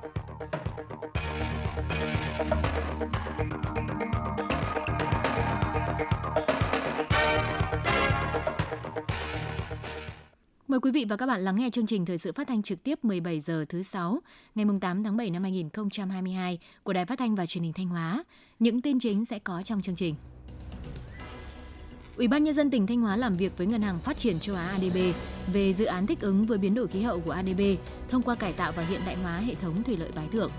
Mời quý vị và các bạn lắng nghe chương trình thời sự phát thanh trực tiếp 17 giờ thứ sáu, ngày 8 tháng 7 năm 2022 của Đài Phát thanh và Truyền hình Thanh Hóa. Những tin chính sẽ có trong chương trình. Ủy ban nhân dân tỉnh Thanh Hóa làm việc với Ngân hàng Phát triển châu Á ADB về dự án thích ứng với biến đổi khí hậu của ADB thông qua cải tạo và hiện đại hóa hệ thống thủy lợi Bái Thượng.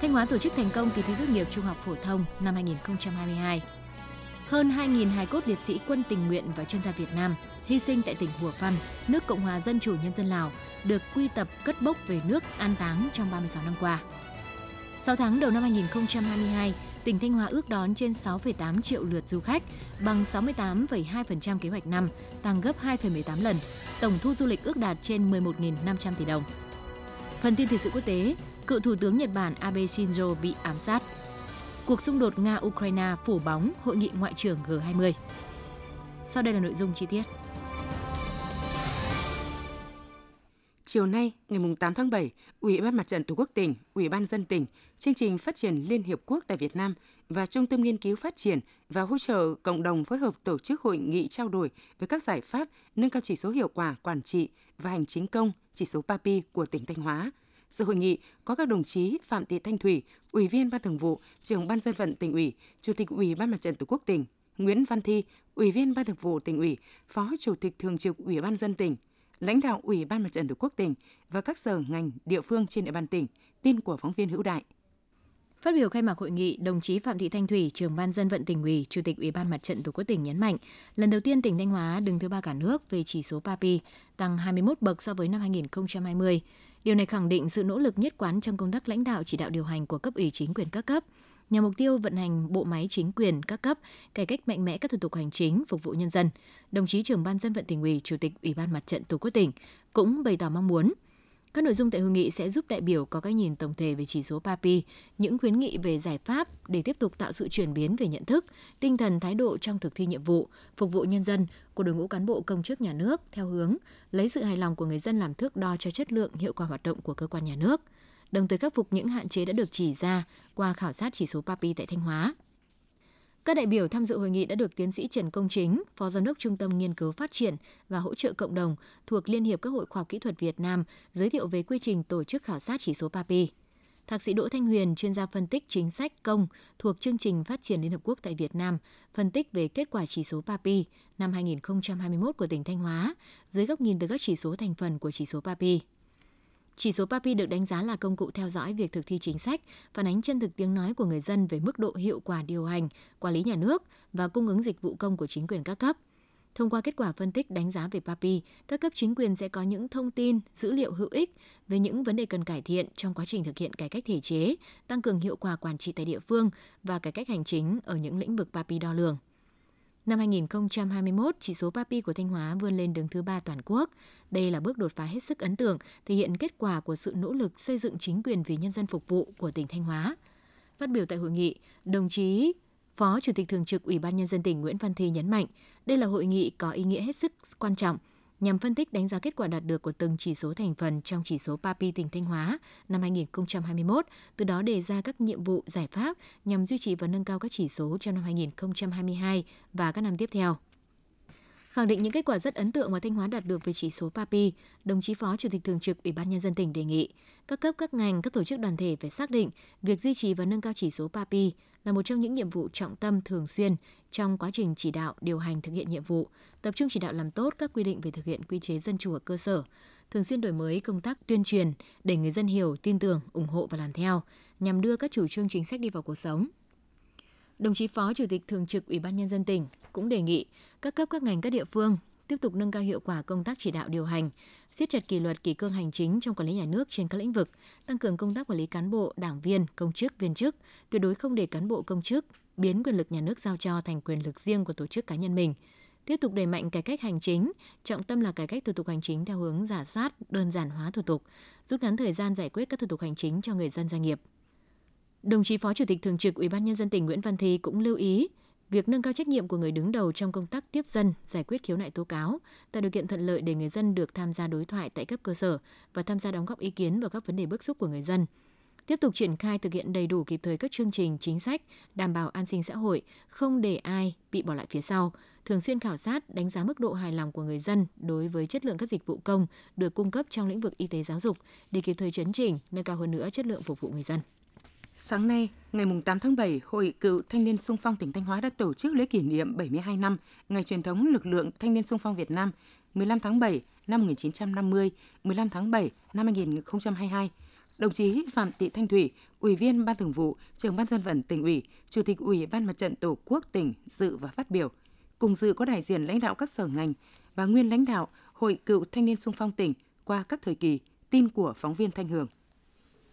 Thanh Hóa tổ chức thành công kỳ thi tốt nghiệp trung học phổ thông năm 2022. Hơn 2.000 hài cốt liệt sĩ quân tình nguyện và chuyên gia Việt Nam hy sinh tại tỉnh Hùa Phan, nước Cộng hòa Dân chủ Nhân dân Lào, được quy tập cất bốc về nước an táng trong 36 năm qua. 6 tháng đầu năm 2022, tỉnh Thanh Hóa ước đón trên 6,8 triệu lượt du khách, bằng 68,2% kế hoạch năm, tăng gấp 2,18 lần. Tổng thu du lịch ước đạt trên 11.500 tỷ đồng. Phần tin thời sự quốc tế, cựu Thủ tướng Nhật Bản Abe Shinzo bị ám sát. Cuộc xung đột Nga-Ukraine phủ bóng hội nghị ngoại trưởng G20. Sau đây là nội dung chi tiết. Chiều nay, ngày 8 tháng 7, Ủy ban Mặt trận Tổ quốc tỉnh, Ủy ban dân tỉnh, Chương trình Phát triển Liên Hiệp Quốc tại Việt Nam và Trung tâm Nghiên cứu Phát triển và Hỗ trợ Cộng đồng phối hợp tổ chức hội nghị trao đổi về các giải pháp nâng cao chỉ số hiệu quả quản trị và hành chính công, chỉ số PAPI của tỉnh Thanh Hóa. sự hội nghị có các đồng chí Phạm Thị Thanh Thủy, Ủy viên Ban Thường vụ, Trưởng Ban Dân vận tỉnh ủy, Chủ tịch Ủy ban Mặt trận Tổ quốc tỉnh, Nguyễn Văn Thi, Ủy viên Ban Thường vụ tỉnh ủy, Phó Chủ tịch Thường trực Ủy ban dân tỉnh, lãnh đạo Ủy ban Mặt trận Tổ quốc tỉnh và các sở ngành địa phương trên địa bàn tỉnh. Tin của phóng viên Hữu Đại. Phát biểu khai mạc hội nghị, đồng chí Phạm Thị Thanh Thủy, trưởng ban dân vận tỉnh ủy, chủ tịch Ủy ban Mặt trận Tổ quốc tỉnh nhấn mạnh, lần đầu tiên tỉnh Thanh Hóa đứng thứ ba cả nước về chỉ số PAPI, tăng 21 bậc so với năm 2020. Điều này khẳng định sự nỗ lực nhất quán trong công tác lãnh đạo chỉ đạo điều hành của cấp ủy chính quyền các cấp, nhằm mục tiêu vận hành bộ máy chính quyền các cấp, cải cách mạnh mẽ các thủ tục hành chính phục vụ nhân dân. Đồng chí trưởng ban dân vận tỉnh ủy, chủ tịch Ủy ban Mặt trận Tổ quốc tỉnh cũng bày tỏ mong muốn các nội dung tại hội nghị sẽ giúp đại biểu có cái nhìn tổng thể về chỉ số PAPI, những khuyến nghị về giải pháp để tiếp tục tạo sự chuyển biến về nhận thức, tinh thần thái độ trong thực thi nhiệm vụ, phục vụ nhân dân của đội ngũ cán bộ công chức nhà nước theo hướng lấy sự hài lòng của người dân làm thước đo cho chất lượng hiệu quả hoạt động của cơ quan nhà nước – đồng thời khắc phục những hạn chế đã được chỉ ra qua khảo sát chỉ số PAPI tại Thanh Hóa. Các đại biểu tham dự hội nghị đã được tiến sĩ Trần Công Chính, Phó Giám đốc Trung tâm Nghiên cứu Phát triển và Hỗ trợ Cộng đồng thuộc Liên hiệp các hội khoa học kỹ thuật Việt Nam giới thiệu về quy trình tổ chức khảo sát chỉ số PAPI. Thạc sĩ Đỗ Thanh Huyền, chuyên gia phân tích chính sách công thuộc chương trình phát triển Liên Hợp Quốc tại Việt Nam, phân tích về kết quả chỉ số PAPI năm 2021 của tỉnh Thanh Hóa dưới góc nhìn từ các chỉ số thành phần của chỉ số PAPI. Chỉ số PAPI được đánh giá là công cụ theo dõi việc thực thi chính sách, phản ánh chân thực tiếng nói của người dân về mức độ hiệu quả điều hành, quản lý nhà nước và cung ứng dịch vụ công của chính quyền các cấp. Thông qua kết quả phân tích đánh giá về PAPI, các cấp chính quyền sẽ có những thông tin, dữ liệu hữu ích về những vấn đề cần cải thiện trong quá trình thực hiện cải cách thể chế, tăng cường hiệu quả quản trị tại địa phương và cải cách hành chính ở những lĩnh vực PAPI đo lường. Năm 2021, chỉ số PAPI của Thanh Hóa vươn lên đứng thứ ba toàn quốc. Đây là bước đột phá hết sức ấn tượng, thể hiện kết quả của sự nỗ lực xây dựng chính quyền vì nhân dân phục vụ của tỉnh Thanh Hóa. Phát biểu tại hội nghị, đồng chí Phó Chủ tịch Thường trực Ủy ban Nhân dân tỉnh Nguyễn Văn Thi nhấn mạnh, đây là hội nghị có ý nghĩa hết sức quan trọng – nhằm phân tích đánh giá kết quả đạt được của từng chỉ số thành phần trong chỉ số PAPI tỉnh Thanh Hóa năm 2021, từ đó đề ra các nhiệm vụ giải pháp nhằm duy trì và nâng cao các chỉ số trong năm 2022 và các năm tiếp theo. Khẳng định những kết quả rất ấn tượng mà Thanh Hóa đạt được về chỉ số PAPI, đồng chí Phó Chủ tịch Thường trực Ủy ban Nhân dân tỉnh đề nghị các cấp các ngành, các tổ chức đoàn thể phải xác định việc duy trì và nâng cao chỉ số PAPI là một trong những nhiệm vụ trọng tâm thường xuyên trong quá trình chỉ đạo, điều hành thực hiện nhiệm vụ, tập trung chỉ đạo làm tốt các quy định về thực hiện quy chế dân chủ ở cơ sở, thường xuyên đổi mới công tác tuyên truyền để người dân hiểu, tin tưởng, ủng hộ và làm theo, nhằm đưa các chủ trương chính sách đi vào cuộc sống. Đồng chí Phó Chủ tịch Thường trực Ủy ban Nhân dân tỉnh cũng đề nghị các cấp các ngành các địa phương tiếp tục nâng cao hiệu quả công tác chỉ đạo điều hành, siết chặt kỷ luật kỷ cương hành chính trong quản lý nhà nước trên các lĩnh vực, tăng cường công tác quản lý cán bộ, đảng viên, công chức, viên chức, tuyệt đối không để cán bộ công chức biến quyền lực nhà nước giao cho thành quyền lực riêng của tổ chức cá nhân mình. Tiếp tục đẩy mạnh cải cách hành chính, trọng tâm là cải cách thủ tục hành chính theo hướng giả soát, đơn giản hóa thủ tục, rút ngắn thời gian giải quyết các thủ tục hành chính cho người dân doanh nghiệp. Đồng chí Phó Chủ tịch Thường trực Ủy ban nhân dân tỉnh Nguyễn Văn Thi cũng lưu ý việc nâng cao trách nhiệm của người đứng đầu trong công tác tiếp dân, giải quyết khiếu nại tố cáo, tạo điều kiện thuận lợi để người dân được tham gia đối thoại tại cấp cơ sở và tham gia đóng góp ý kiến vào các vấn đề bức xúc của người dân. Tiếp tục triển khai thực hiện đầy đủ kịp thời các chương trình chính sách đảm bảo an sinh xã hội, không để ai bị bỏ lại phía sau, thường xuyên khảo sát, đánh giá mức độ hài lòng của người dân đối với chất lượng các dịch vụ công được cung cấp trong lĩnh vực y tế giáo dục để kịp thời chấn chỉnh, nâng cao hơn nữa chất lượng phục vụ người dân. Sáng nay, ngày 8 tháng 7, Hội Cựu Thanh niên Sung phong tỉnh Thanh Hóa đã tổ chức lễ kỷ niệm 72 năm Ngày truyền thống lực lượng Thanh niên Sung phong Việt Nam 15 tháng 7 năm 1950, 15 tháng 7 năm 2022. Đồng chí Phạm Thị Thanh Thủy, Ủy viên Ban Thường vụ, Trưởng ban dân vận tỉnh ủy, Chủ tịch Ủy ban Mặt trận Tổ quốc tỉnh dự và phát biểu. Cùng dự có đại diện lãnh đạo các sở ngành và nguyên lãnh đạo Hội Cựu Thanh niên Sung phong tỉnh qua các thời kỳ, tin của phóng viên Thanh Hường.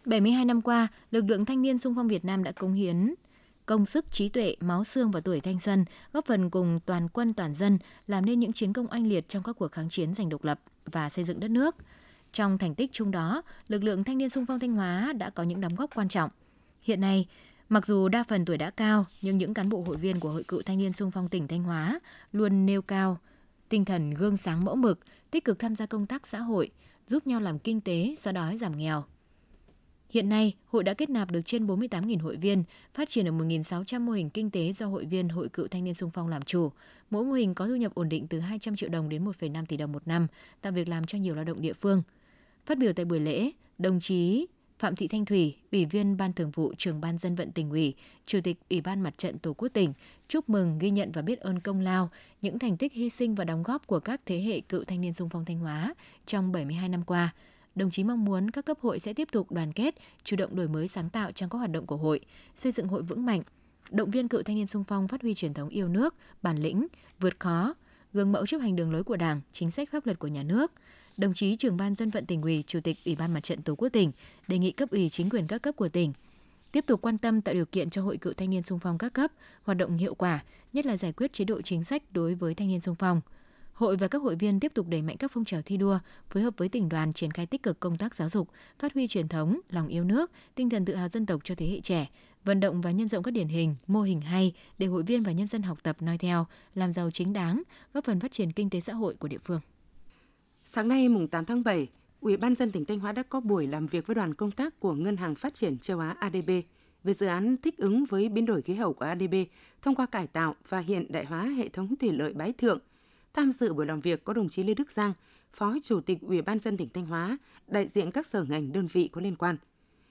72 năm qua, lực lượng thanh niên sung phong Việt Nam đã cống hiến công sức, trí tuệ, máu xương và tuổi thanh xuân, góp phần cùng toàn quân toàn dân làm nên những chiến công oanh liệt trong các cuộc kháng chiến giành độc lập và xây dựng đất nước. Trong thành tích chung đó, lực lượng thanh niên sung phong Thanh Hóa đã có những đóng góp quan trọng. Hiện nay, mặc dù đa phần tuổi đã cao, nhưng những cán bộ hội viên của Hội cựu thanh niên sung phong tỉnh Thanh Hóa luôn nêu cao tinh thần gương sáng mẫu mực, tích cực tham gia công tác xã hội, giúp nhau làm kinh tế, xóa đói giảm nghèo, Hiện nay, hội đã kết nạp được trên 48.000 hội viên, phát triển ở 1.600 mô hình kinh tế do hội viên Hội cựu thanh niên sung phong làm chủ. Mỗi mô hình có thu nhập ổn định từ 200 triệu đồng đến 1,5 tỷ đồng một năm, tạo việc làm cho nhiều lao động địa phương. Phát biểu tại buổi lễ, đồng chí Phạm Thị Thanh Thủy, Ủy viên Ban Thường vụ Trường Ban Dân vận tỉnh ủy, Chủ tịch Ủy ban Mặt trận Tổ quốc tỉnh, chúc mừng, ghi nhận và biết ơn công lao, những thành tích hy sinh và đóng góp của các thế hệ cựu thanh niên sung phong Thanh Hóa trong 72 năm qua – đồng chí mong muốn các cấp hội sẽ tiếp tục đoàn kết, chủ động đổi mới sáng tạo trong các hoạt động của hội, xây dựng hội vững mạnh, động viên cựu thanh niên sung phong phát huy truyền thống yêu nước, bản lĩnh, vượt khó, gương mẫu chấp hành đường lối của Đảng, chính sách pháp luật của nhà nước. Đồng chí trưởng ban dân vận tỉnh ủy, chủ tịch Ủy ban Mặt trận Tổ quốc tỉnh đề nghị cấp ủy chính quyền các cấp của tỉnh tiếp tục quan tâm tạo điều kiện cho hội cựu thanh niên sung phong các cấp hoạt động hiệu quả, nhất là giải quyết chế độ chính sách đối với thanh niên sung phong. Hội và các hội viên tiếp tục đẩy mạnh các phong trào thi đua, phối hợp với tỉnh đoàn triển khai tích cực công tác giáo dục, phát huy truyền thống, lòng yêu nước, tinh thần tự hào dân tộc cho thế hệ trẻ, vận động và nhân rộng các điển hình, mô hình hay để hội viên và nhân dân học tập noi theo, làm giàu chính đáng, góp phần phát triển kinh tế xã hội của địa phương. Sáng nay mùng 8 tháng 7, Ủy ban dân tỉnh Thanh Hóa đã có buổi làm việc với đoàn công tác của Ngân hàng Phát triển Châu Á ADB về dự án thích ứng với biến đổi khí hậu của ADB thông qua cải tạo và hiện đại hóa hệ thống thủy lợi Bái Thượng – Tham dự buổi làm việc có đồng chí Lê Đức Giang, Phó Chủ tịch Ủy ban dân tỉnh Thanh Hóa, đại diện các sở ngành đơn vị có liên quan.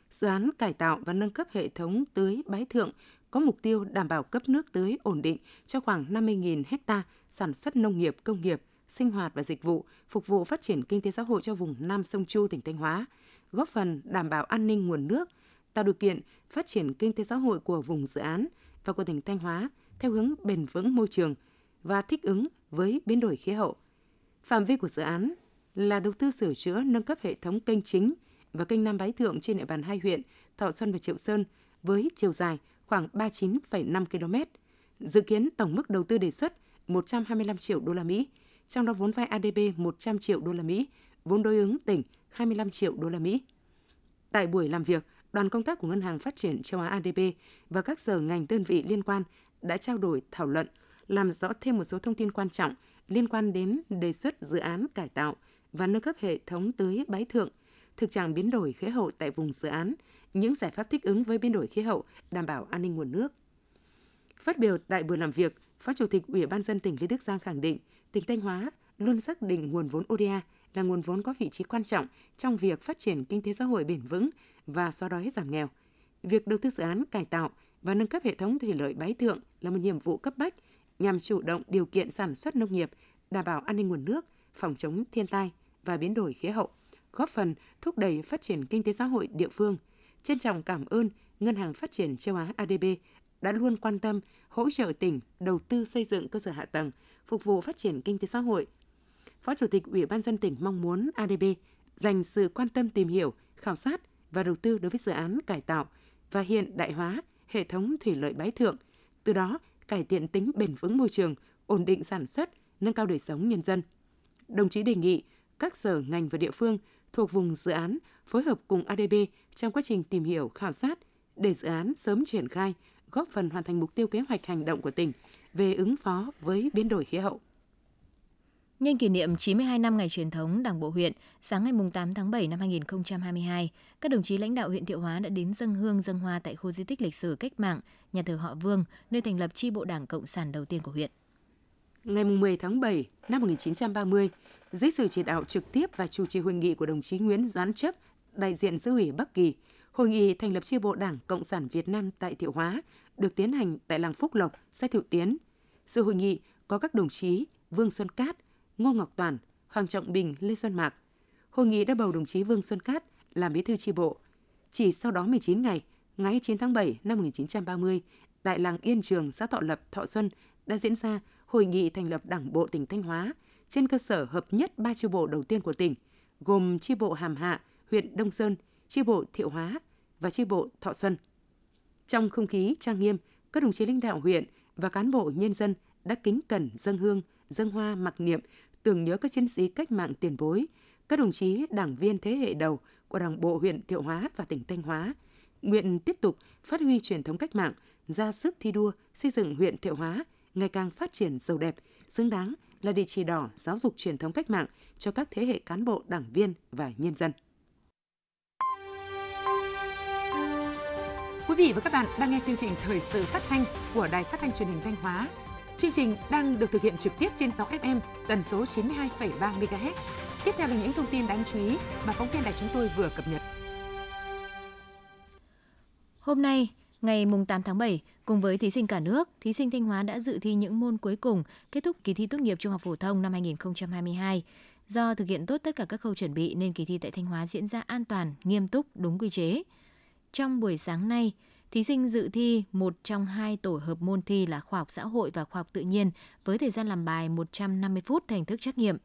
Dự án cải tạo và nâng cấp hệ thống tưới bái thượng có mục tiêu đảm bảo cấp nước tưới ổn định cho khoảng 50.000 hecta sản xuất nông nghiệp, công nghiệp, sinh hoạt và dịch vụ, phục vụ phát triển kinh tế xã hội cho vùng Nam Sông Chu tỉnh Thanh Hóa, góp phần đảm bảo an ninh nguồn nước, tạo điều kiện phát triển kinh tế xã hội của vùng dự án và của tỉnh Thanh Hóa theo hướng bền vững môi trường và thích ứng với biến đổi khí hậu. Phạm vi của dự án là đầu tư sửa chữa nâng cấp hệ thống kênh chính và kênh Nam Bái Thượng trên địa bàn hai huyện Thọ Xuân và Triệu Sơn với chiều dài khoảng 39,5 km. Dự kiến tổng mức đầu tư đề xuất 125 triệu đô la Mỹ, trong đó vốn vay ADB 100 triệu đô la Mỹ, vốn đối ứng tỉnh 25 triệu đô la Mỹ. Tại buổi làm việc, đoàn công tác của Ngân hàng Phát triển châu Á ADB và các sở ngành đơn vị liên quan đã trao đổi thảo luận làm rõ thêm một số thông tin quan trọng liên quan đến đề xuất dự án cải tạo và nâng cấp hệ thống tưới bái thượng, thực trạng biến đổi khí hậu tại vùng dự án, những giải pháp thích ứng với biến đổi khí hậu, đảm bảo an ninh nguồn nước. Phát biểu tại buổi làm việc, Phó Chủ tịch Ủy ban dân tỉnh Lê Đức Giang khẳng định, tỉnh Thanh Hóa luôn xác định nguồn vốn ODA là nguồn vốn có vị trí quan trọng trong việc phát triển kinh tế xã hội bền vững và xóa đói giảm nghèo. Việc đầu tư dự án cải tạo và nâng cấp hệ thống thủy lợi Bái Thượng là một nhiệm vụ cấp bách nhằm chủ động điều kiện sản xuất nông nghiệp, đảm bảo an ninh nguồn nước, phòng chống thiên tai và biến đổi khí hậu, góp phần thúc đẩy phát triển kinh tế xã hội địa phương. Trân trọng cảm ơn Ngân hàng Phát triển Châu Á ADB đã luôn quan tâm hỗ trợ tỉnh đầu tư xây dựng cơ sở hạ tầng, phục vụ phát triển kinh tế xã hội. Phó Chủ tịch Ủy ban dân tỉnh mong muốn ADB dành sự quan tâm tìm hiểu, khảo sát và đầu tư đối với dự án cải tạo và hiện đại hóa hệ thống thủy lợi Bái Thượng, từ đó cải thiện tính bền vững môi trường, ổn định sản xuất, nâng cao đời sống nhân dân. Đồng chí đề nghị các sở ngành và địa phương thuộc vùng dự án phối hợp cùng ADB trong quá trình tìm hiểu, khảo sát để dự án sớm triển khai, góp phần hoàn thành mục tiêu kế hoạch hành động của tỉnh về ứng phó với biến đổi khí hậu. Nhân kỷ niệm 92 năm ngày truyền thống Đảng bộ huyện, sáng ngày 8 tháng 7 năm 2022, các đồng chí lãnh đạo huyện Thiệu Hóa đã đến dân hương dân hoa tại khu di tích lịch sử cách mạng, nhà thờ họ Vương, nơi thành lập chi bộ Đảng Cộng sản đầu tiên của huyện. Ngày 10 tháng 7 năm 1930, dưới sự chỉ đạo trực tiếp và chủ trì hội nghị của đồng chí Nguyễn Doãn Chấp, đại diện giữ ủy Bắc Kỳ, hội nghị thành lập chi bộ Đảng Cộng sản Việt Nam tại Thiệu Hóa được tiến hành tại làng Phúc Lộc, xã Thiệu Tiến. Sự hội nghị có các đồng chí Vương Xuân Cát, Ngô Ngọc Toàn, Hoàng Trọng Bình, Lê Xuân Mạc. Hội nghị đã bầu đồng chí Vương Xuân Cát làm bí thư chi bộ. Chỉ sau đó 19 ngày, ngày 9 tháng 7 năm 1930, tại làng Yên Trường, xã Thọ Lập, Thọ Xuân đã diễn ra hội nghị thành lập Đảng bộ tỉnh Thanh Hóa trên cơ sở hợp nhất ba chi bộ đầu tiên của tỉnh, gồm chi bộ Hàm Hạ, huyện Đông Sơn, chi bộ Thiệu Hóa và chi bộ Thọ Xuân. Trong không khí trang nghiêm, các đồng chí lãnh đạo huyện và cán bộ nhân dân đã kính cẩn dâng hương, dâng hoa mặc niệm tưởng nhớ các chiến sĩ cách mạng tiền bối, các đồng chí đảng viên thế hệ đầu của Đảng bộ huyện Thiệu Hóa và tỉnh Thanh Hóa, nguyện tiếp tục phát huy truyền thống cách mạng, ra sức thi đua xây dựng huyện Thiệu Hóa ngày càng phát triển giàu đẹp, xứng đáng là địa chỉ đỏ giáo dục truyền thống cách mạng cho các thế hệ cán bộ, đảng viên và nhân dân. Quý vị và các bạn đang nghe chương trình Thời sự phát thanh của Đài Phát thanh Truyền hình Thanh Hóa. Chương trình đang được thực hiện trực tiếp trên 6 FM tần số 92,3 MHz. Tiếp theo là những thông tin đáng chú ý mà phóng viên đài chúng tôi vừa cập nhật. Hôm nay, ngày 8 tháng 7, cùng với thí sinh cả nước, thí sinh Thanh Hóa đã dự thi những môn cuối cùng kết thúc kỳ thi tốt nghiệp trung học phổ thông năm 2022. Do thực hiện tốt tất cả các khâu chuẩn bị nên kỳ thi tại Thanh Hóa diễn ra an toàn, nghiêm túc, đúng quy chế. Trong buổi sáng nay, thí sinh dự thi một trong hai tổ hợp môn thi là khoa học xã hội và khoa học tự nhiên với thời gian làm bài 150 phút thành thức trắc nghiệm.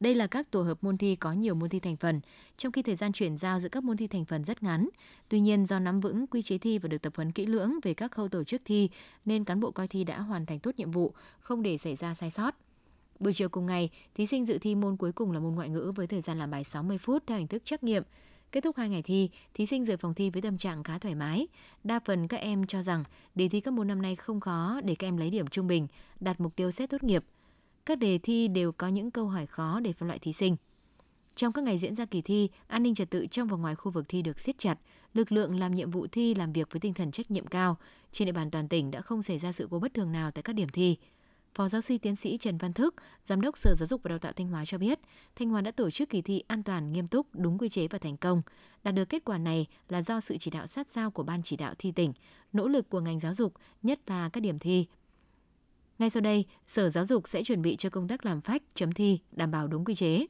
Đây là các tổ hợp môn thi có nhiều môn thi thành phần, trong khi thời gian chuyển giao giữa các môn thi thành phần rất ngắn. Tuy nhiên do nắm vững quy chế thi và được tập huấn kỹ lưỡng về các khâu tổ chức thi nên cán bộ coi thi đã hoàn thành tốt nhiệm vụ, không để xảy ra sai sót. Buổi chiều cùng ngày, thí sinh dự thi môn cuối cùng là môn ngoại ngữ với thời gian làm bài 60 phút theo hình thức trắc nghiệm. Kết thúc hai ngày thi, thí sinh rời phòng thi với tâm trạng khá thoải mái. Đa phần các em cho rằng đề thi các môn năm nay không khó để các em lấy điểm trung bình, đạt mục tiêu xét tốt nghiệp. Các đề thi đều có những câu hỏi khó để phân loại thí sinh. Trong các ngày diễn ra kỳ thi, an ninh trật tự trong và ngoài khu vực thi được siết chặt, lực lượng làm nhiệm vụ thi làm việc với tinh thần trách nhiệm cao. Trên địa bàn toàn tỉnh đã không xảy ra sự cố bất thường nào tại các điểm thi. Phó giáo sư tiến sĩ Trần Văn Thức, Giám đốc Sở Giáo dục và Đào tạo Thanh Hóa cho biết, Thanh Hóa đã tổ chức kỳ thi an toàn, nghiêm túc, đúng quy chế và thành công. Đạt được kết quả này là do sự chỉ đạo sát sao của Ban chỉ đạo thi tỉnh, nỗ lực của ngành giáo dục, nhất là các điểm thi. Ngay sau đây, Sở Giáo dục sẽ chuẩn bị cho công tác làm phách, chấm thi, đảm bảo đúng quy chế.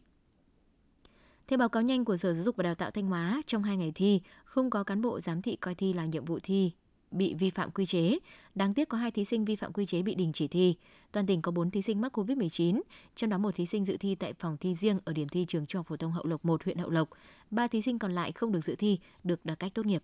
Theo báo cáo nhanh của Sở Giáo dục và Đào tạo Thanh Hóa, trong hai ngày thi, không có cán bộ giám thị coi thi làm nhiệm vụ thi bị vi phạm quy chế. Đáng tiếc có hai thí sinh vi phạm quy chế bị đình chỉ thi. Toàn tỉnh có 4 thí sinh mắc COVID-19, trong đó một thí sinh dự thi tại phòng thi riêng ở điểm thi trường Trung học phổ thông Hậu Lộc 1 huyện Hậu Lộc. Ba thí sinh còn lại không được dự thi, được đặc cách tốt nghiệp.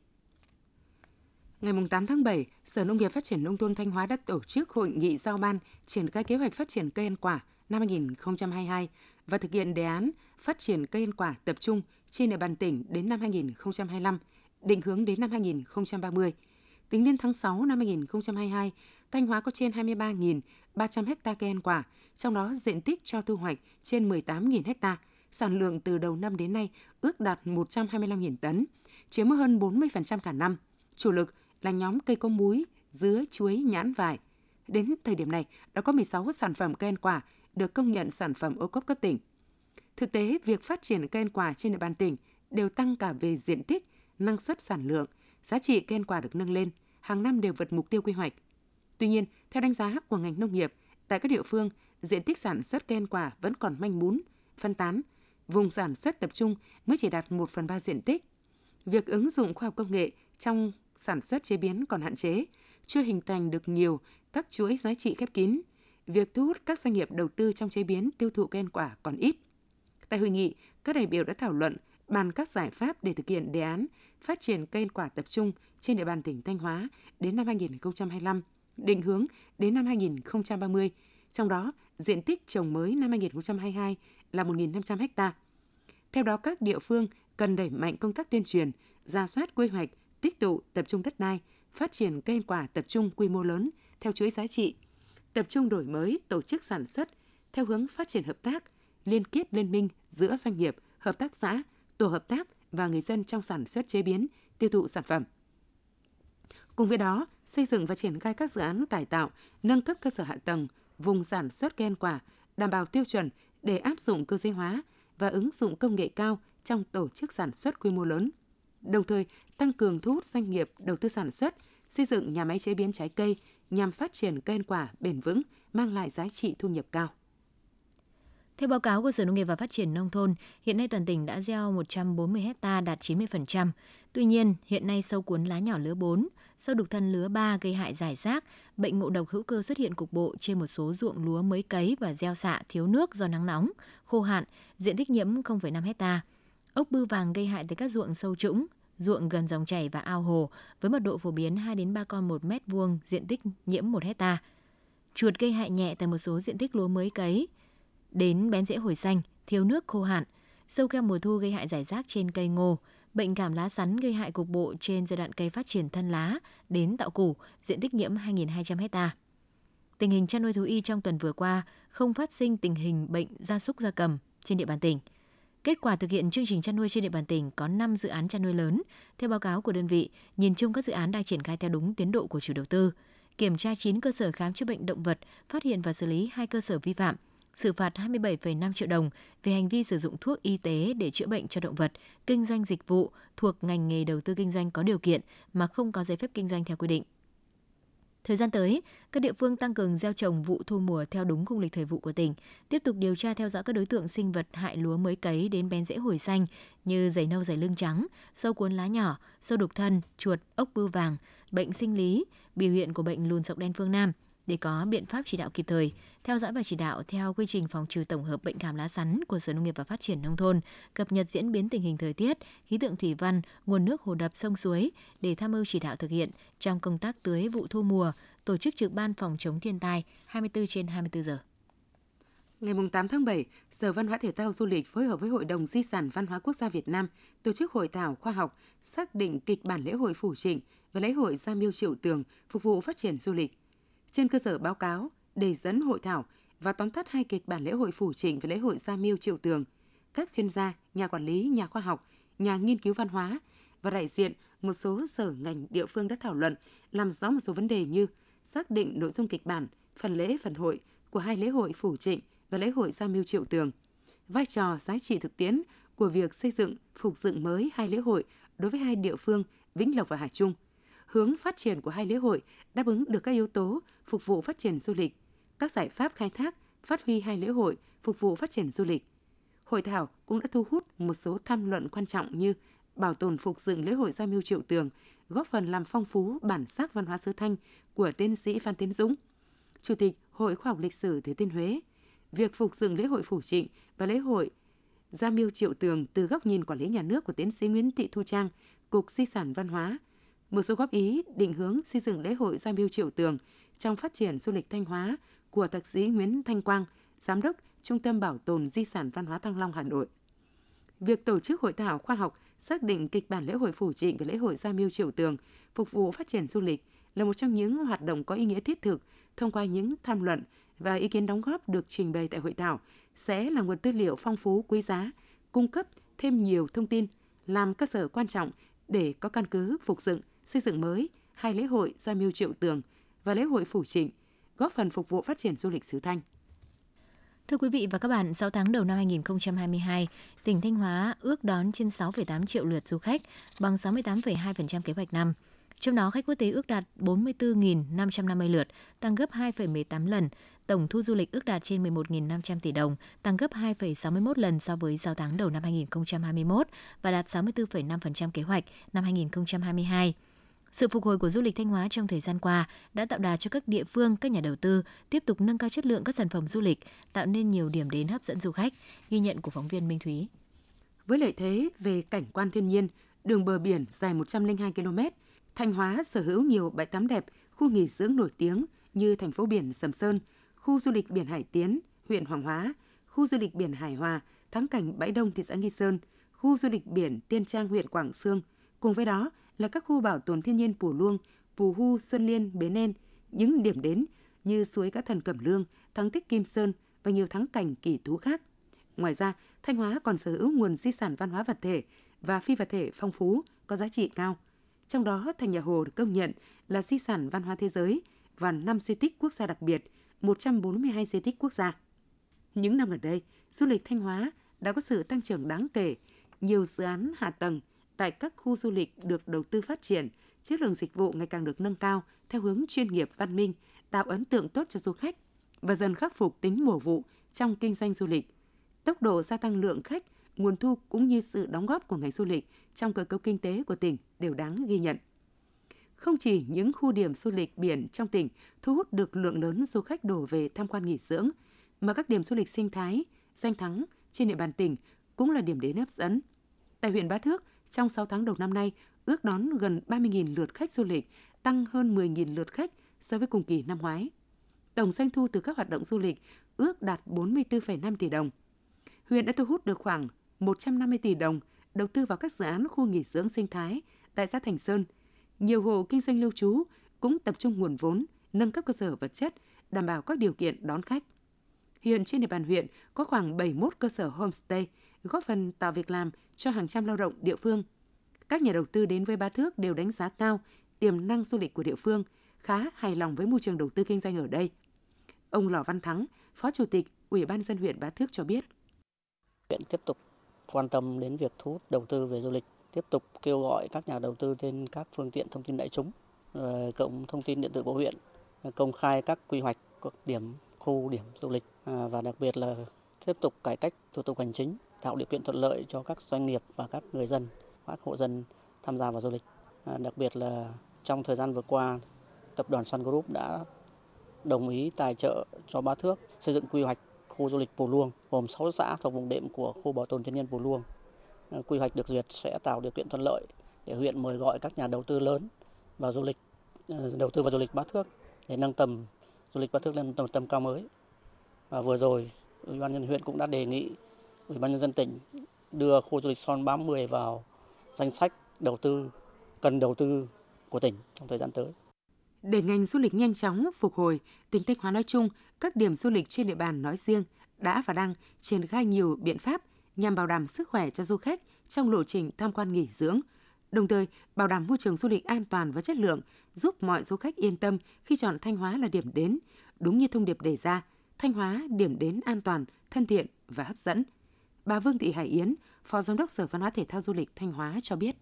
Ngày 8 tháng 7, Sở Nông nghiệp Phát triển Nông thôn Thanh Hóa đã tổ chức hội nghị giao ban triển khai kế hoạch phát triển cây ăn quả năm 2022 và thực hiện đề án phát triển cây ăn quả tập trung trên địa bàn tỉnh đến năm 2025, định hướng đến năm 2030. Tính đến tháng 6 năm 2022, Thanh Hóa có trên 23.300 ha cây ăn quả, trong đó diện tích cho thu hoạch trên 18.000 ha. Sản lượng từ đầu năm đến nay ước đạt 125.000 tấn, chiếm hơn 40% cả năm. Chủ lực là nhóm cây có múi, dứa, chuối, nhãn, vải. Đến thời điểm này, đã có 16 sản phẩm cây ăn quả được công nhận sản phẩm ô cốp cấp tỉnh. Thực tế, việc phát triển cây ăn quả trên địa bàn tỉnh đều tăng cả về diện tích, năng suất sản lượng, giá trị cây ăn quả được nâng lên, hàng năm đều vượt mục tiêu quy hoạch. Tuy nhiên, theo đánh giá của ngành nông nghiệp, tại các địa phương, diện tích sản xuất cây ăn quả vẫn còn manh mún, phân tán, vùng sản xuất tập trung mới chỉ đạt 1 phần 3 diện tích. Việc ứng dụng khoa học công nghệ trong sản xuất chế biến còn hạn chế, chưa hình thành được nhiều các chuỗi giá trị khép kín. Việc thu hút các doanh nghiệp đầu tư trong chế biến tiêu thụ cây ăn quả còn ít. Tại hội nghị, các đại biểu đã thảo luận bàn các giải pháp để thực hiện đề án phát triển cây ăn quả tập trung trên địa bàn tỉnh Thanh Hóa đến năm 2025, định hướng đến năm 2030, trong đó diện tích trồng mới năm 2022 là 1.500 ha. Theo đó, các địa phương cần đẩy mạnh công tác tuyên truyền, ra soát quy hoạch, tích tụ tập trung đất đai, phát triển cây quả tập trung quy mô lớn theo chuỗi giá trị, tập trung đổi mới tổ chức sản xuất theo hướng phát triển hợp tác, liên kết liên minh giữa doanh nghiệp, hợp tác xã, tổ hợp tác và người dân trong sản xuất chế biến, tiêu thụ sản phẩm. Cùng với đó, xây dựng và triển khai các dự án cải tạo, nâng cấp cơ sở hạ tầng, vùng sản xuất cây ăn quả, đảm bảo tiêu chuẩn để áp dụng cơ giới hóa và ứng dụng công nghệ cao trong tổ chức sản xuất quy mô lớn. Đồng thời, tăng cường thu hút doanh nghiệp đầu tư sản xuất, xây dựng nhà máy chế biến trái cây nhằm phát triển cây ăn quả bền vững, mang lại giá trị thu nhập cao. Theo báo cáo của Sở Nông nghiệp và Phát triển Nông thôn, hiện nay toàn tỉnh đã gieo 140 hecta đạt 90%. Tuy nhiên, hiện nay sâu cuốn lá nhỏ lứa 4, sâu đục thân lứa 3 gây hại giải rác, bệnh ngộ độc hữu cơ xuất hiện cục bộ trên một số ruộng lúa mới cấy và gieo xạ thiếu nước do nắng nóng, khô hạn, diện tích nhiễm 0,5 hecta. Ốc bưu vàng gây hại tới các ruộng sâu trũng, ruộng gần dòng chảy và ao hồ với mật độ phổ biến 2 đến 3 con một mét vuông, diện tích nhiễm 1 hecta. Chuột gây hại nhẹ tại một số diện tích lúa mới cấy, đến bén rễ hồi xanh, thiếu nước khô hạn, sâu keo mùa thu gây hại giải rác trên cây ngô, bệnh cảm lá sắn gây hại cục bộ trên giai đoạn cây phát triển thân lá đến tạo củ, diện tích nhiễm 2.200 hecta. Tình hình chăn nuôi thú y trong tuần vừa qua không phát sinh tình hình bệnh gia súc gia cầm trên địa bàn tỉnh. Kết quả thực hiện chương trình chăn nuôi trên địa bàn tỉnh có 5 dự án chăn nuôi lớn. Theo báo cáo của đơn vị, nhìn chung các dự án đang triển khai theo đúng tiến độ của chủ đầu tư. Kiểm tra 9 cơ sở khám chữa bệnh động vật, phát hiện và xử lý 2 cơ sở vi phạm – xử phạt 27,5 triệu đồng về hành vi sử dụng thuốc y tế để chữa bệnh cho động vật, kinh doanh dịch vụ thuộc ngành nghề đầu tư kinh doanh có điều kiện mà không có giấy phép kinh doanh theo quy định. Thời gian tới, các địa phương tăng cường gieo trồng vụ thu mùa theo đúng khung lịch thời vụ của tỉnh, tiếp tục điều tra theo dõi các đối tượng sinh vật hại lúa mới cấy đến bén rễ hồi xanh như giày nâu giày lưng trắng, sâu cuốn lá nhỏ, sâu đục thân, chuột, ốc bưu vàng, bệnh sinh lý, biểu hiện của bệnh lùn sọc đen phương Nam – để có biện pháp chỉ đạo kịp thời, theo dõi và chỉ đạo theo quy trình phòng trừ tổng hợp bệnh cảm lá sắn của Sở Nông nghiệp và Phát triển Nông thôn, cập nhật diễn biến tình hình thời tiết, khí tượng thủy văn, nguồn nước hồ đập sông suối để tham mưu chỉ đạo thực hiện trong công tác tưới vụ thu mùa, tổ chức trực ban phòng chống thiên tai 24 trên 24 giờ. Ngày 8 tháng 7, Sở Văn hóa Thể thao Du lịch phối hợp với Hội đồng Di sản Văn hóa Quốc gia Việt Nam tổ chức hội thảo khoa học xác định kịch bản lễ hội Phủ Trịnh và lễ hội Gia Miêu Triệu Tường phục vụ phát triển du lịch. Trên cơ sở báo cáo, đề dẫn hội thảo và tóm tắt hai kịch bản lễ hội phủ trình và lễ hội Gia Miêu Triệu Tường, các chuyên gia, nhà quản lý, nhà khoa học, nhà nghiên cứu văn hóa và đại diện một số sở ngành địa phương đã thảo luận, làm rõ một số vấn đề như xác định nội dung kịch bản, phần lễ, phần hội của hai lễ hội phủ trịnh và lễ hội Gia Miêu Triệu Tường, vai trò giá trị thực tiễn của việc xây dựng, phục dựng mới hai lễ hội đối với hai địa phương Vĩnh Lộc và Hà Trung – hướng phát triển của hai lễ hội đáp ứng được các yếu tố phục vụ phát triển du lịch, các giải pháp khai thác, phát huy hai lễ hội phục vụ phát triển du lịch. Hội thảo cũng đã thu hút một số tham luận quan trọng như bảo tồn phục dựng lễ hội Gia Miêu Triệu Tường, góp phần làm phong phú bản sắc văn hóa xứ Thanh của tiến sĩ Phan Tiến Dũng, Chủ tịch Hội Khoa học Lịch sử Thừa Thiên Huế, việc phục dựng lễ hội Phủ Trịnh và lễ hội Gia Miêu Triệu Tường từ góc nhìn quản lý nhà nước của tiến sĩ Nguyễn Thị Thu Trang, Cục Di sản Văn hóa, một số góp ý định hướng xây dựng lễ hội Gia Miêu Triệu Tường trong phát triển du lịch Thanh Hóa của thạc sĩ Nguyễn Thanh Quang, Giám đốc Trung tâm Bảo tồn Di sản Văn hóa Thăng Long, Hà Nội. Việc tổ chức hội thảo khoa học xác định kịch bản lễ hội Phủ Trịnh và lễ hội Gia Miêu Triệu Tường phục vụ phát triển du lịch là một trong những hoạt động có ý nghĩa thiết thực thông qua những tham luận và ý kiến đóng góp được trình bày tại hội thảo sẽ là nguồn tư liệu phong phú quý giá, cung cấp thêm nhiều thông tin, làm cơ sở quan trọng để có căn cứ phục dựng xây dựng mới hai lễ hội Gia Miêu Triệu Tường và lễ hội Phủ Trịnh, góp phần phục vụ phát triển du lịch xứ Thanh. Thưa quý vị và các bạn, 6 tháng đầu năm 2022, tỉnh Thanh Hóa ước đón trên 6,8 triệu lượt du khách, bằng 68,2% kế hoạch năm. Trong đó, khách quốc tế ước đạt 44.550 lượt, tăng gấp 2,18 lần. Tổng thu du lịch ước đạt trên 11.500 tỷ đồng, tăng gấp 2,61 lần so với 6 tháng đầu năm 2021 và đạt 64,5% kế hoạch năm 2022. Sự phục hồi của du lịch Thanh Hóa trong thời gian qua đã tạo đà cho các địa phương, các nhà đầu tư tiếp tục nâng cao chất lượng các sản phẩm du lịch, tạo nên nhiều điểm đến hấp dẫn du khách, ghi nhận của phóng viên Minh Thúy. Với lợi thế về cảnh quan thiên nhiên, đường bờ biển dài 102 km, Thanh Hóa sở hữu nhiều bãi tắm đẹp, khu nghỉ dưỡng nổi tiếng như thành phố biển Sầm Sơn, khu du lịch biển Hải Tiến, huyện Hoàng Hóa, khu du lịch biển Hải Hòa, thắng cảnh bãi Đông thị xã Nghi Sơn, khu du lịch biển Tiên Trang huyện Quảng Sương. Cùng với đó là các khu bảo tồn thiên nhiên Pù Luông, Pù Hu, Xuân Liên, Bến En, những điểm đến như suối Cá Thần Cẩm Lương, thắng tích Kim Sơn và nhiều thắng cảnh kỳ thú khác. Ngoài ra, Thanh Hóa còn sở hữu nguồn di sản văn hóa vật thể và phi vật thể phong phú, có giá trị cao. Trong đó, Thành Nhà Hồ được công nhận là di sản văn hóa thế giới và 5 di tích quốc gia đặc biệt, 142 di tích quốc gia. Những năm gần đây, du lịch Thanh Hóa đã có sự tăng trưởng đáng kể, nhiều dự án hạ tầng tại các khu du lịch được đầu tư phát triển, chất lượng dịch vụ ngày càng được nâng cao theo hướng chuyên nghiệp văn minh, tạo ấn tượng tốt cho du khách và dần khắc phục tính mùa vụ trong kinh doanh du lịch. Tốc độ gia tăng lượng khách, nguồn thu cũng như sự đóng góp của ngành du lịch trong cơ cấu kinh tế của tỉnh đều đáng ghi nhận. Không chỉ những khu điểm du lịch biển trong tỉnh thu hút được lượng lớn du khách đổ về tham quan nghỉ dưỡng, mà các điểm du lịch sinh thái, danh thắng trên địa bàn tỉnh cũng là điểm đến hấp dẫn. Tại huyện Bá Thước, trong 6 tháng đầu năm nay, ước đón gần 30.000 lượt khách du lịch, tăng hơn 10.000 lượt khách so với cùng kỳ năm ngoái. Tổng doanh thu từ các hoạt động du lịch ước đạt 44,5 tỷ đồng. Huyện đã thu hút được khoảng 150 tỷ đồng đầu tư vào các dự án khu nghỉ dưỡng sinh thái tại xã Thành Sơn. Nhiều hộ kinh doanh lưu trú cũng tập trung nguồn vốn, nâng cấp cơ sở vật chất, đảm bảo các điều kiện đón khách. Hiện trên địa bàn huyện có khoảng 71 cơ sở homestay, góp phần tạo việc làm cho hàng trăm lao động địa phương. Các nhà đầu tư đến với Ba Thước đều đánh giá cao tiềm năng du lịch của địa phương, khá hài lòng với môi trường đầu tư kinh doanh ở đây. Ông Lò Văn Thắng, Phó Chủ tịch Ủy ban dân huyện Bá Thước cho biết. Huyện tiếp tục quan tâm đến việc thu hút đầu tư về du lịch, tiếp tục kêu gọi các nhà đầu tư trên các phương tiện thông tin đại chúng, ờ, cộng thông tin điện tử của huyện, ờ, công khai các quy hoạch các điểm khu điểm du lịch ờ, và đặc biệt là tiếp tục cải cách thủ tục hành chính, tạo điều kiện thuận lợi cho các doanh nghiệp và các người dân, các hộ dân tham gia vào du lịch. À, đặc biệt là trong thời gian vừa qua, tập đoàn Sun Group đã đồng ý tài trợ cho Ba Thước xây dựng quy hoạch khu du lịch Pù Luông gồm 6 xã thuộc vùng đệm của khu bảo tồn thiên nhiên Pù Luông. À, quy hoạch được duyệt sẽ tạo điều kiện thuận lợi để huyện mời gọi các nhà đầu tư lớn vào du lịch à, đầu tư vào du lịch Bá Thước để nâng tầm du lịch Bá Thước lên tầm, tầm cao mới. Và vừa rồi, Ủy ban nhân huyện cũng đã đề nghị Ủy ban nhân dân tỉnh đưa khu du lịch Son Bám 10 vào danh sách đầu tư cần đầu tư của tỉnh trong thời gian tới. Để ngành du lịch nhanh chóng phục hồi, tỉnh Thanh Hóa nói chung, các điểm du lịch trên địa bàn nói riêng đã và đang triển khai nhiều biện pháp nhằm bảo đảm sức khỏe cho du khách trong lộ trình tham quan nghỉ dưỡng, đồng thời bảo đảm môi trường du lịch an toàn và chất lượng, giúp mọi du khách yên tâm khi chọn Thanh Hóa là điểm đến, đúng như thông điệp đề ra, Thanh Hóa điểm đến an toàn, thân thiện và hấp dẫn. Bà Vương Thị Hải Yến, Phó Giám đốc Sở Văn hóa Thể thao Du lịch Thanh Hóa cho biết.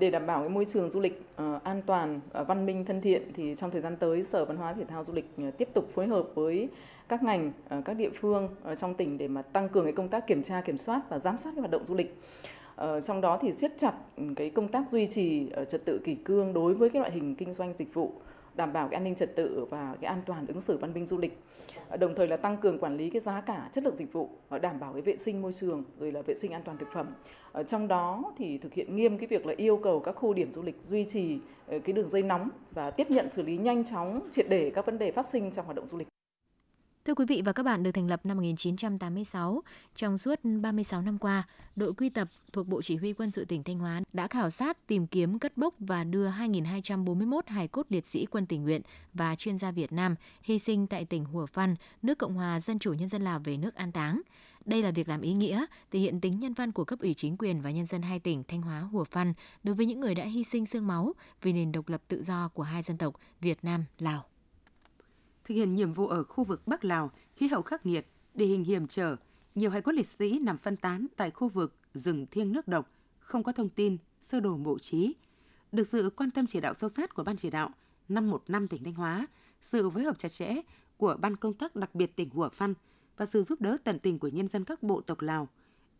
Để đảm bảo cái môi trường du lịch uh, an toàn, uh, văn minh, thân thiện thì trong thời gian tới Sở Văn hóa Thể thao Du lịch uh, tiếp tục phối hợp với các ngành, uh, các địa phương uh, trong tỉnh để mà tăng cường cái công tác kiểm tra, kiểm soát và giám sát cái hoạt động du lịch. Uh, trong đó thì siết chặt cái công tác duy trì uh, trật tự kỷ cương đối với cái loại hình kinh doanh dịch vụ đảm bảo cái an ninh trật tự và cái an toàn ứng xử văn minh du lịch. Ờ, đồng thời là tăng cường quản lý cái giá cả chất lượng dịch vụ ờ, đảm bảo cái vệ sinh môi trường, rồi là vệ sinh an toàn thực phẩm. Ờ, trong đó thì thực hiện nghiêm cái việc là yêu cầu các khu điểm du lịch duy trì cái đường dây nóng và tiếp nhận xử lý nhanh chóng, triệt để các vấn đề phát sinh trong hoạt động du lịch. Thưa quý vị và các bạn, được thành lập năm 1986, trong suốt 36 năm qua, đội quy tập thuộc Bộ Chỉ huy Quân sự tỉnh Thanh Hóa đã khảo sát, tìm kiếm, cất bốc và đưa 2.241 hài cốt liệt sĩ quân tình nguyện và chuyên gia Việt Nam hy sinh tại tỉnh Hùa Phan, nước Cộng hòa Dân chủ Nhân dân Lào về nước an táng. Đây là việc làm ý nghĩa, thể hiện tính nhân văn của cấp ủy chính quyền và nhân dân hai tỉnh Thanh Hóa, Hùa Phan đối với những người đã hy sinh xương máu vì nền độc lập tự do của hai dân tộc Việt Nam, Lào thực hiện nhiệm vụ ở khu vực Bắc Lào, khí hậu khắc nghiệt, địa hình hiểm trở, nhiều hải cốt liệt sĩ nằm phân tán tại khu vực rừng thiêng nước độc, không có thông tin, sơ đồ bộ trí. Được sự quan tâm chỉ đạo sâu sát của Ban chỉ đạo năm một năm tỉnh Thanh Hóa, sự phối hợp chặt chẽ của Ban công tác đặc biệt tỉnh Hủa Phăn và sự giúp đỡ tận tình của nhân dân các bộ tộc Lào,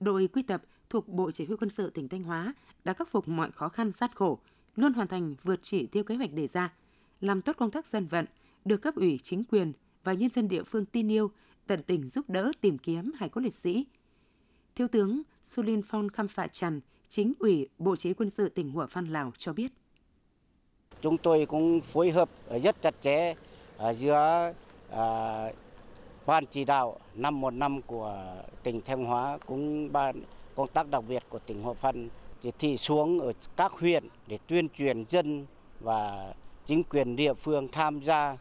đội quy tập thuộc Bộ Chỉ huy quân sự tỉnh Thanh Hóa đã khắc phục mọi khó khăn sát khổ, luôn hoàn thành vượt chỉ tiêu kế hoạch đề ra, làm tốt công tác dân vận, được cấp ủy chính quyền và nhân dân địa phương tin yêu, tận tình giúp đỡ tìm kiếm hải cốt liệt sĩ. Thiếu tướng Sulin Phong Kham Phạ Trần, chính ủy Bộ Chỉ quân sự tỉnh Hủa Phan Lào cho biết. Chúng tôi cũng phối hợp rất chặt chẽ à, giữa à, ban chỉ đạo năm một năm của tỉnh Thanh Hóa cũng ban công tác đặc biệt của tỉnh Hòa Phan thì xuống ở các huyện để tuyên truyền dân và chính quyền địa phương tham gia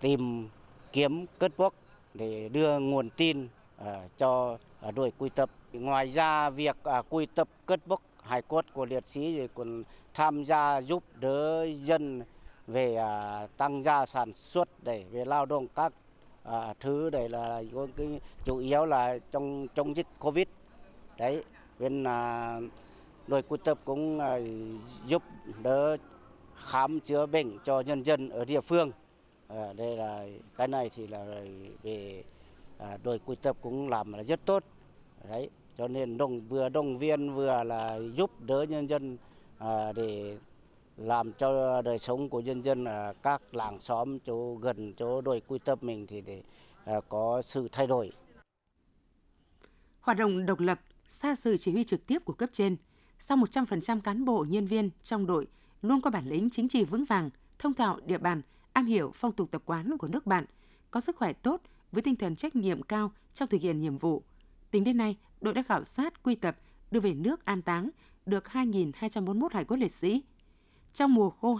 tìm kiếm cất bốc để đưa nguồn tin ờ, cho ờ, đội quy tập. Ngoài ra, việc ờ, quy tập cất bốc hải cốt của liệt sĩ thì còn tham gia giúp đỡ dân về tăng gia sản xuất để, về lao động các thứ đây là cái, chủ yếu là trong trong dịch covid đấy, bên đội quy tập cũng giúp đỡ khám chữa bệnh cho nhân dân ở địa phương à, đây là cái này thì là về à, đội quy tập cũng làm là rất tốt đấy cho nên đồng vừa động viên vừa là giúp đỡ nhân dân à, để làm cho đời sống của nhân dân ở các làng xóm chỗ gần chỗ đội quy tập mình thì để à, có sự thay đổi. Hoạt động độc lập, xa sự chỉ huy trực tiếp của cấp trên, sau 100% cán bộ nhân viên trong đội luôn có bản lĩnh chính trị vững vàng, thông thạo địa bàn, am hiểu phong tục tập quán của nước bạn, có sức khỏe tốt với tinh thần trách nhiệm cao trong thực hiện nhiệm vụ. Tính đến nay, đội đã khảo sát quy tập đưa về nước an táng được 2.241 hải cốt liệt sĩ, trong mùa khô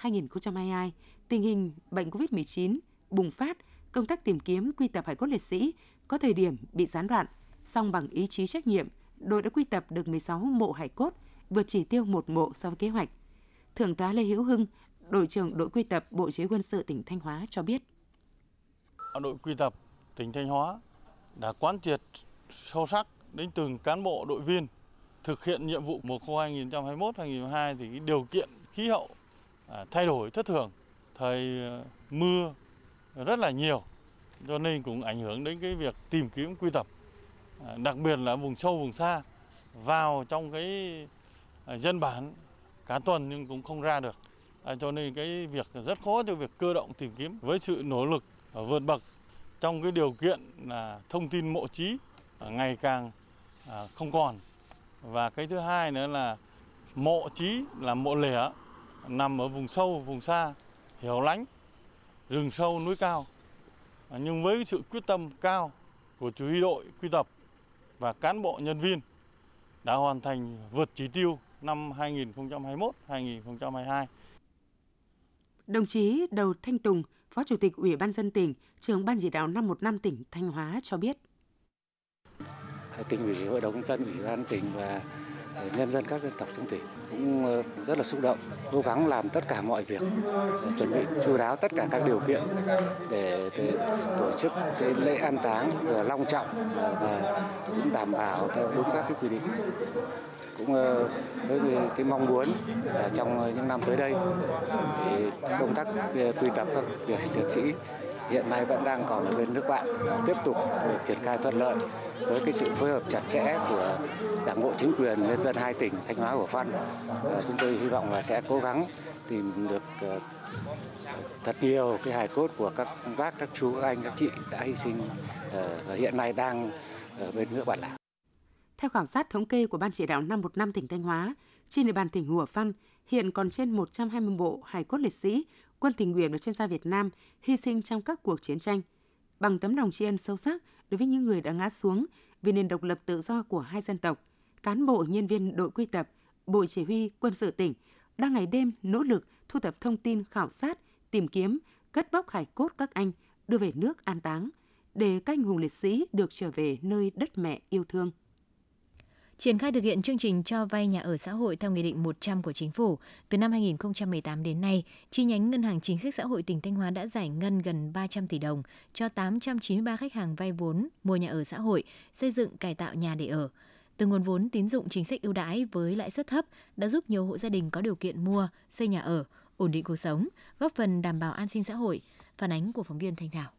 2021-2022, tình hình bệnh COVID-19 bùng phát, công tác tìm kiếm quy tập hải cốt liệt sĩ có thời điểm bị gián đoạn, song bằng ý chí trách nhiệm, đội đã quy tập được 16 mộ hải cốt, vượt chỉ tiêu một mộ so với kế hoạch. Thượng tá Lê Hữu Hưng, đội trưởng đội quy tập Bộ Chỉ huy quân sự tỉnh Thanh Hóa cho biết. Đội quy tập tỉnh Thanh Hóa đã quán triệt sâu sắc đến từng cán bộ đội viên thực hiện nhiệm vụ mùa khô 2021-2022 thì cái điều kiện khí hậu à, thay đổi thất thường, thời à, mưa rất là nhiều, cho nên cũng ảnh hưởng đến cái việc tìm kiếm quy tập, à, đặc biệt là vùng sâu vùng xa vào trong cái dân bản cả tuần nhưng cũng không ra được. À, cho nên cái việc rất khó cho việc cơ động tìm kiếm với sự nỗ lực à, vượt bậc trong cái điều kiện là thông tin mộ trí à, ngày càng không còn và cái thứ hai nữa là mộ trí là mộ lẻ, nằm ở vùng sâu, vùng xa hiểu lánh, rừng sâu, núi cao nhưng với sự quyết tâm cao của chủ huy đội, quy tập và cán bộ nhân viên đã hoàn thành vượt chỉ tiêu năm 2021-2022. Đồng chí Đầu Thanh Tùng, Phó Chủ tịch Ủy ban dân tỉnh, trưởng ban chỉ đạo 515 tỉnh Thanh Hóa cho biết. Tỉnh ủy, hội đồng dân, ủy ban tỉnh và ờ, nhân dân các dân tộc trong tỉnh cũng ờ, rất là xúc động, cố gắng làm tất cả mọi việc, ờ, chuẩn bị chu đáo tất cả các điều kiện để, để tổ chức cái lễ an táng vừa long trọng và cũng đảm bảo theo đúng các cái quy định cũng ờ, với cái mong muốn ờ, trong những năm tới đây, thì công tác ờ, quy tập các liệt sĩ hiện nay vẫn đang còn ở bên nước bạn tiếp tục được triển khai thuận lợi với cái sự phối hợp chặt chẽ của đảng bộ chính quyền, nhân dân hai tỉnh thanh hóa và phan chúng tôi hy vọng là sẽ cố gắng tìm được thật nhiều cái hài cốt của các bác, các chú, các anh, các chị đã hy sinh và hiện nay đang ở bên nước bạn lào theo khảo sát thống kê của Ban chỉ đạo 515 tỉnh Thanh Hóa, trên địa bàn tỉnh Hùa Phan hiện còn trên 120 bộ hài cốt liệt sĩ quân tình nguyện và chuyên gia Việt Nam hy sinh trong các cuộc chiến tranh. Bằng tấm lòng tri ân sâu sắc đối với những người đã ngã xuống vì nền độc lập tự do của hai dân tộc, cán bộ nhân viên đội quy tập, Bộ Chỉ huy quân sự tỉnh đang ngày đêm nỗ lực thu thập thông tin khảo sát, tìm kiếm, cất bóc hải cốt các anh đưa về nước an táng để các anh hùng liệt sĩ được trở về nơi đất mẹ yêu thương. Triển khai thực hiện chương trình cho vay nhà ở xã hội theo Nghị định 100 của Chính phủ, từ năm 2018 đến nay, chi nhánh Ngân hàng Chính sách Xã hội tỉnh Thanh Hóa đã giải ngân gần 300 tỷ đồng cho 893 khách hàng vay vốn mua nhà ở xã hội, xây dựng cải tạo nhà để ở. Từ nguồn vốn tín dụng chính sách ưu đãi với lãi suất thấp đã giúp nhiều hộ gia đình có điều kiện mua, xây nhà ở, ổn định cuộc sống, góp phần đảm bảo an sinh xã hội. Phản ánh của phóng viên Thanh Thảo.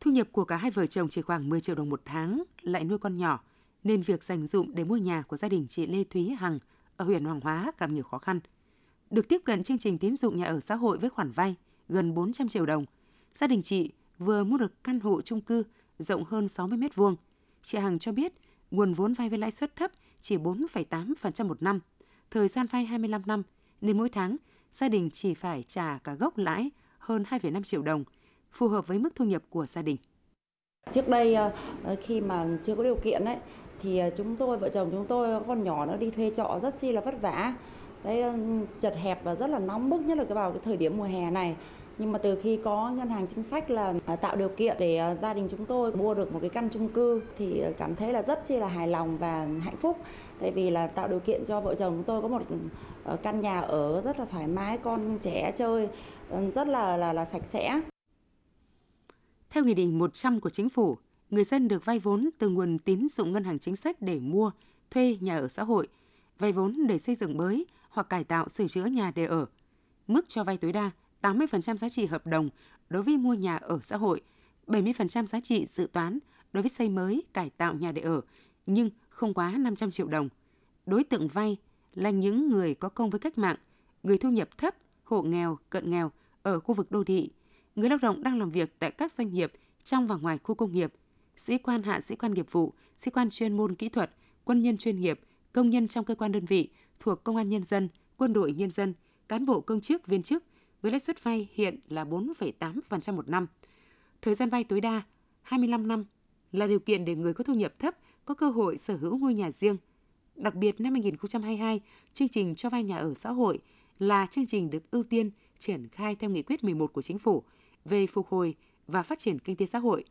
Thu nhập của cả hai vợ chồng chỉ khoảng 10 triệu đồng một tháng, lại nuôi con nhỏ – nên việc dành dụng để mua nhà của gia đình chị Lê Thúy Hằng ở huyện Hoàng Hóa gặp nhiều khó khăn. Được tiếp cận chương trình tín dụng nhà ở xã hội với khoản vay gần 400 triệu đồng, gia đình chị vừa mua được căn hộ chung cư rộng hơn 60 mét vuông. Chị Hằng cho biết nguồn vốn vay với lãi suất thấp chỉ 4,8% một năm, thời gian vay 25 năm nên mỗi tháng gia đình chỉ phải trả cả gốc lãi hơn 2,5 triệu đồng, phù hợp với mức thu nhập của gia đình. Trước đây ờ, ờ, khi mà chưa có điều kiện ấy thì ờ, chúng tôi vợ chồng chúng tôi ờ, con nhỏ nó đi thuê trọ rất chi là vất vả. Đấy chật hẹp và rất là nóng bức nhất là cái vào cái thời điểm mùa hè này. Nhưng mà từ khi có ngân hàng chính sách là ờ, tạo điều kiện để gia đình chúng tôi mua được một cái căn chung cư thì cảm thấy là rất chi là hài lòng và hạnh phúc. Tại vì là tạo điều kiện cho vợ chồng chúng tôi có một căn nhà ở rất là thoải mái con trẻ chơi rất là là là sạch sẽ. Theo Nghị định 100 của Chính phủ, người dân được vay vốn từ nguồn tín dụng ngân hàng chính sách để mua, thuê nhà ở xã hội, vay vốn để xây dựng mới hoặc cải tạo sửa chữa nhà để ở. Mức cho vay tối đa 80% giá trị hợp đồng đối với mua nhà ở xã hội, 70% giá trị dự toán đối với xây mới, cải tạo nhà để ở, nhưng không quá 500 triệu đồng. Đối tượng vay là những người có công với cách mạng, người thu nhập thấp, hộ nghèo, cận nghèo ở khu vực đô thị, người lao động đang làm việc tại các doanh nghiệp trong và ngoài khu công nghiệp, sĩ quan hạ sĩ quan nghiệp vụ, sĩ quan chuyên môn kỹ thuật, quân nhân chuyên nghiệp, công nhân trong cơ quan đơn vị thuộc công an nhân dân, quân đội nhân dân, cán bộ công chức viên chức với lãi suất vay hiện là 4,8% một năm. Thời gian vay tối đa 25 năm là điều kiện để người có thu nhập thấp có cơ hội sở hữu ngôi nhà riêng. Đặc biệt năm 2022, chương trình cho vay nhà ở xã hội là chương trình được ưu tiên triển khai theo nghị quyết 11 của chính phủ về phục hồi và phát triển kinh tế xã hội.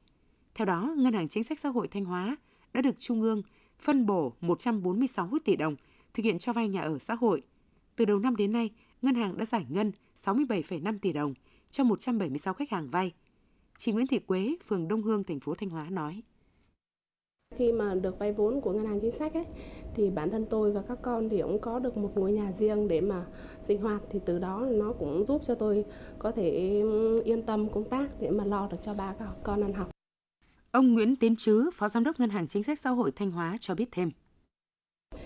Theo đó, Ngân hàng Chính sách Xã hội Thanh Hóa đã được Trung ương phân bổ 146 tỷ đồng thực hiện cho vay nhà ở xã hội. Từ đầu năm đến nay, ngân hàng đã giải ngân 67,5 tỷ đồng cho 176 khách hàng vay. Chị Nguyễn Thị Quế, phường Đông Hương, thành phố Thanh Hóa nói. Khi mà được vay vốn của ngân hàng chính sách ấy, thì bản thân tôi và các con thì cũng có được một ngôi nhà riêng để mà sinh hoạt thì từ đó nó cũng giúp cho tôi có thể yên tâm công tác để mà lo được cho ba con ăn học. Ông Nguyễn Tiến Trứ, Phó Giám đốc Ngân hàng Chính sách Xã hội Thanh Hóa cho biết thêm.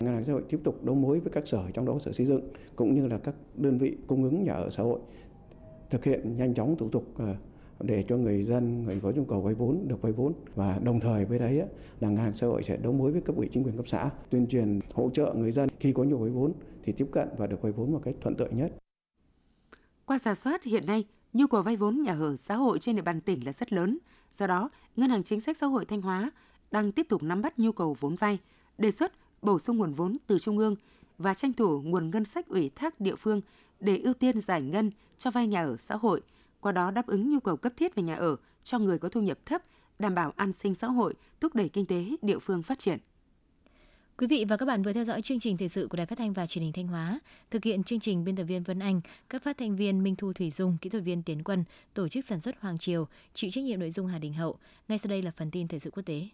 Ngân hàng xã hội tiếp tục đấu mối với các sở trong đó sở xây dựng cũng như là các đơn vị cung ứng nhà ở xã hội thực hiện nhanh chóng thủ tục ờ, để cho người dân người có nhu cầu vay vốn được vay vốn và đồng thời với đấy là ngân hàng xã hội sẽ đấu mối với cấp ủy chính quyền cấp xã tuyên truyền hỗ trợ người dân khi có nhu cầu vay vốn thì tiếp cận và được vay vốn một cách thuận lợi nhất. Qua giả soát hiện nay, nhu cầu vay vốn nhà ở xã hội trên địa bàn tỉnh là rất lớn. Do đó, Ngân hàng Chính sách Xã hội Thanh Hóa đang tiếp tục nắm bắt nhu cầu vốn vay, đề xuất bổ sung nguồn vốn từ trung ương và tranh thủ nguồn ngân sách ủy thác địa phương để ưu tiên giải ngân cho vay nhà ở xã hội, qua đó đáp ứng nhu cầu cấp thiết về nhà ở cho người có thu nhập thấp, đảm bảo an sinh xã hội, thúc đẩy kinh tế địa phương phát triển. Quý vị và các bạn vừa theo dõi chương trình thời sự của Đài Phát thanh và Truyền hình Thanh Hóa. Thực hiện chương trình biên tập viên Vân Anh, các phát thanh viên Minh Thu Thủy Dung, kỹ thuật viên Tiến Quân, tổ chức sản xuất Hoàng Triều, chịu trách nhiệm nội dung Hà Đình Hậu. Ngay sau đây là phần tin thời sự quốc tế.